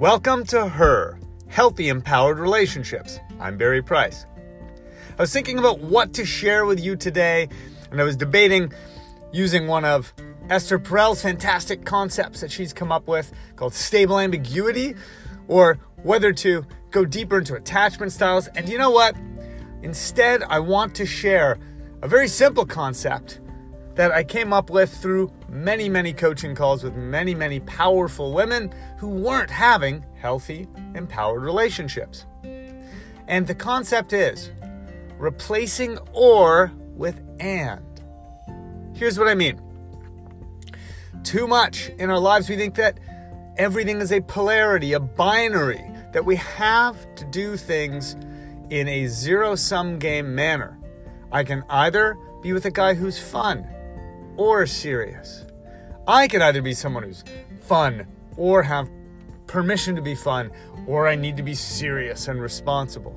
Welcome to Her Healthy Empowered Relationships. I'm Barry Price. I was thinking about what to share with you today, and I was debating using one of Esther Perel's fantastic concepts that she's come up with called stable ambiguity, or whether to go deeper into attachment styles. And you know what? Instead, I want to share a very simple concept that I came up with through many, many coaching calls with many, many powerful women who weren't having healthy, empowered relationships. And the concept is replacing or with and. Here's what I mean. Too much in our lives, we think that everything is a polarity, a binary, that we have to do things in a zero sum game manner. I can either be with a guy who's fun or serious. I can either be someone who's fun or have permission to be fun, or I need to be serious and responsible.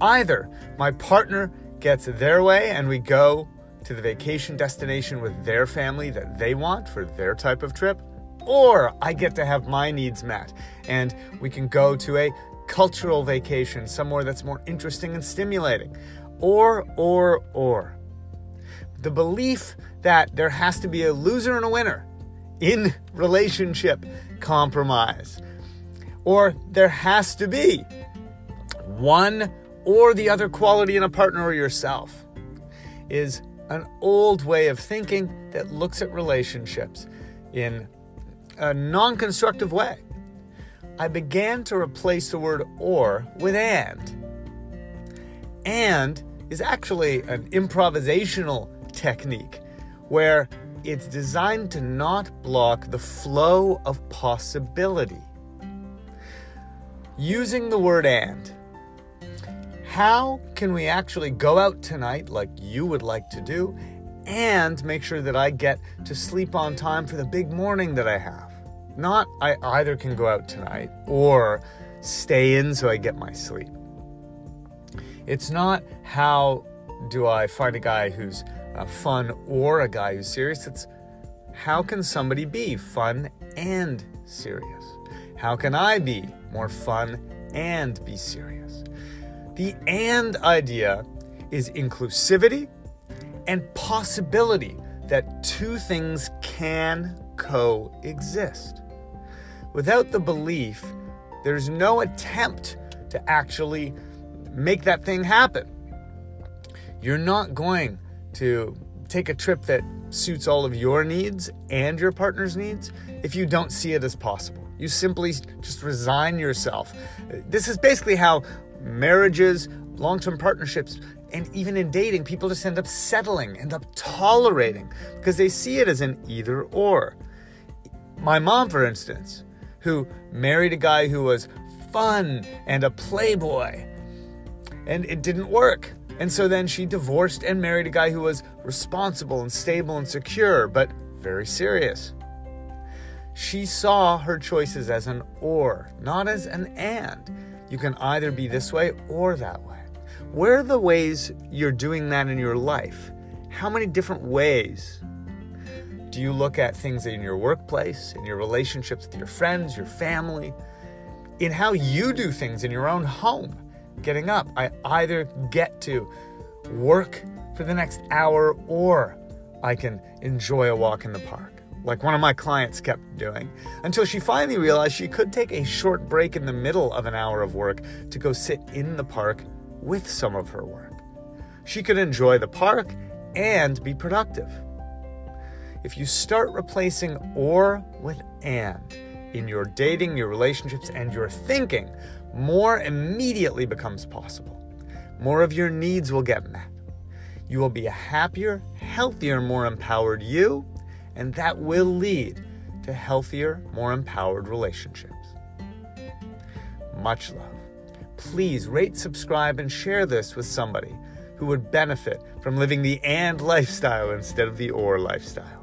Either my partner gets their way and we go to the vacation destination with their family that they want for their type of trip, or I get to have my needs met and we can go to a cultural vacation somewhere that's more interesting and stimulating. Or, or, or. The belief that there has to be a loser and a winner in relationship compromise, or there has to be one or the other quality in a partner or yourself, is an old way of thinking that looks at relationships in a non constructive way. I began to replace the word or with and. And is actually an improvisational technique where it's designed to not block the flow of possibility. Using the word and, how can we actually go out tonight like you would like to do and make sure that I get to sleep on time for the big morning that I have? Not I either can go out tonight or stay in so I get my sleep. It's not how do I find a guy who's uh, fun or a guy who's serious. It's how can somebody be fun and serious? How can I be more fun and be serious? The and idea is inclusivity and possibility that two things can coexist. Without the belief, there's no attempt to actually make that thing happen. You're not going to take a trip that suits all of your needs and your partner's needs if you don't see it as possible. You simply just resign yourself. This is basically how marriages, long term partnerships, and even in dating, people just end up settling, end up tolerating because they see it as an either or. My mom, for instance, who married a guy who was fun and a playboy, and it didn't work. And so then she divorced and married a guy who was responsible and stable and secure, but very serious. She saw her choices as an or, not as an and. You can either be this way or that way. Where are the ways you're doing that in your life? How many different ways do you look at things in your workplace, in your relationships with your friends, your family, in how you do things in your own home? Getting up. I either get to work for the next hour or I can enjoy a walk in the park, like one of my clients kept doing, until she finally realized she could take a short break in the middle of an hour of work to go sit in the park with some of her work. She could enjoy the park and be productive. If you start replacing or with and in your dating, your relationships, and your thinking, more immediately becomes possible. More of your needs will get met. You will be a happier, healthier, more empowered you, and that will lead to healthier, more empowered relationships. Much love. Please rate, subscribe, and share this with somebody who would benefit from living the and lifestyle instead of the or lifestyle.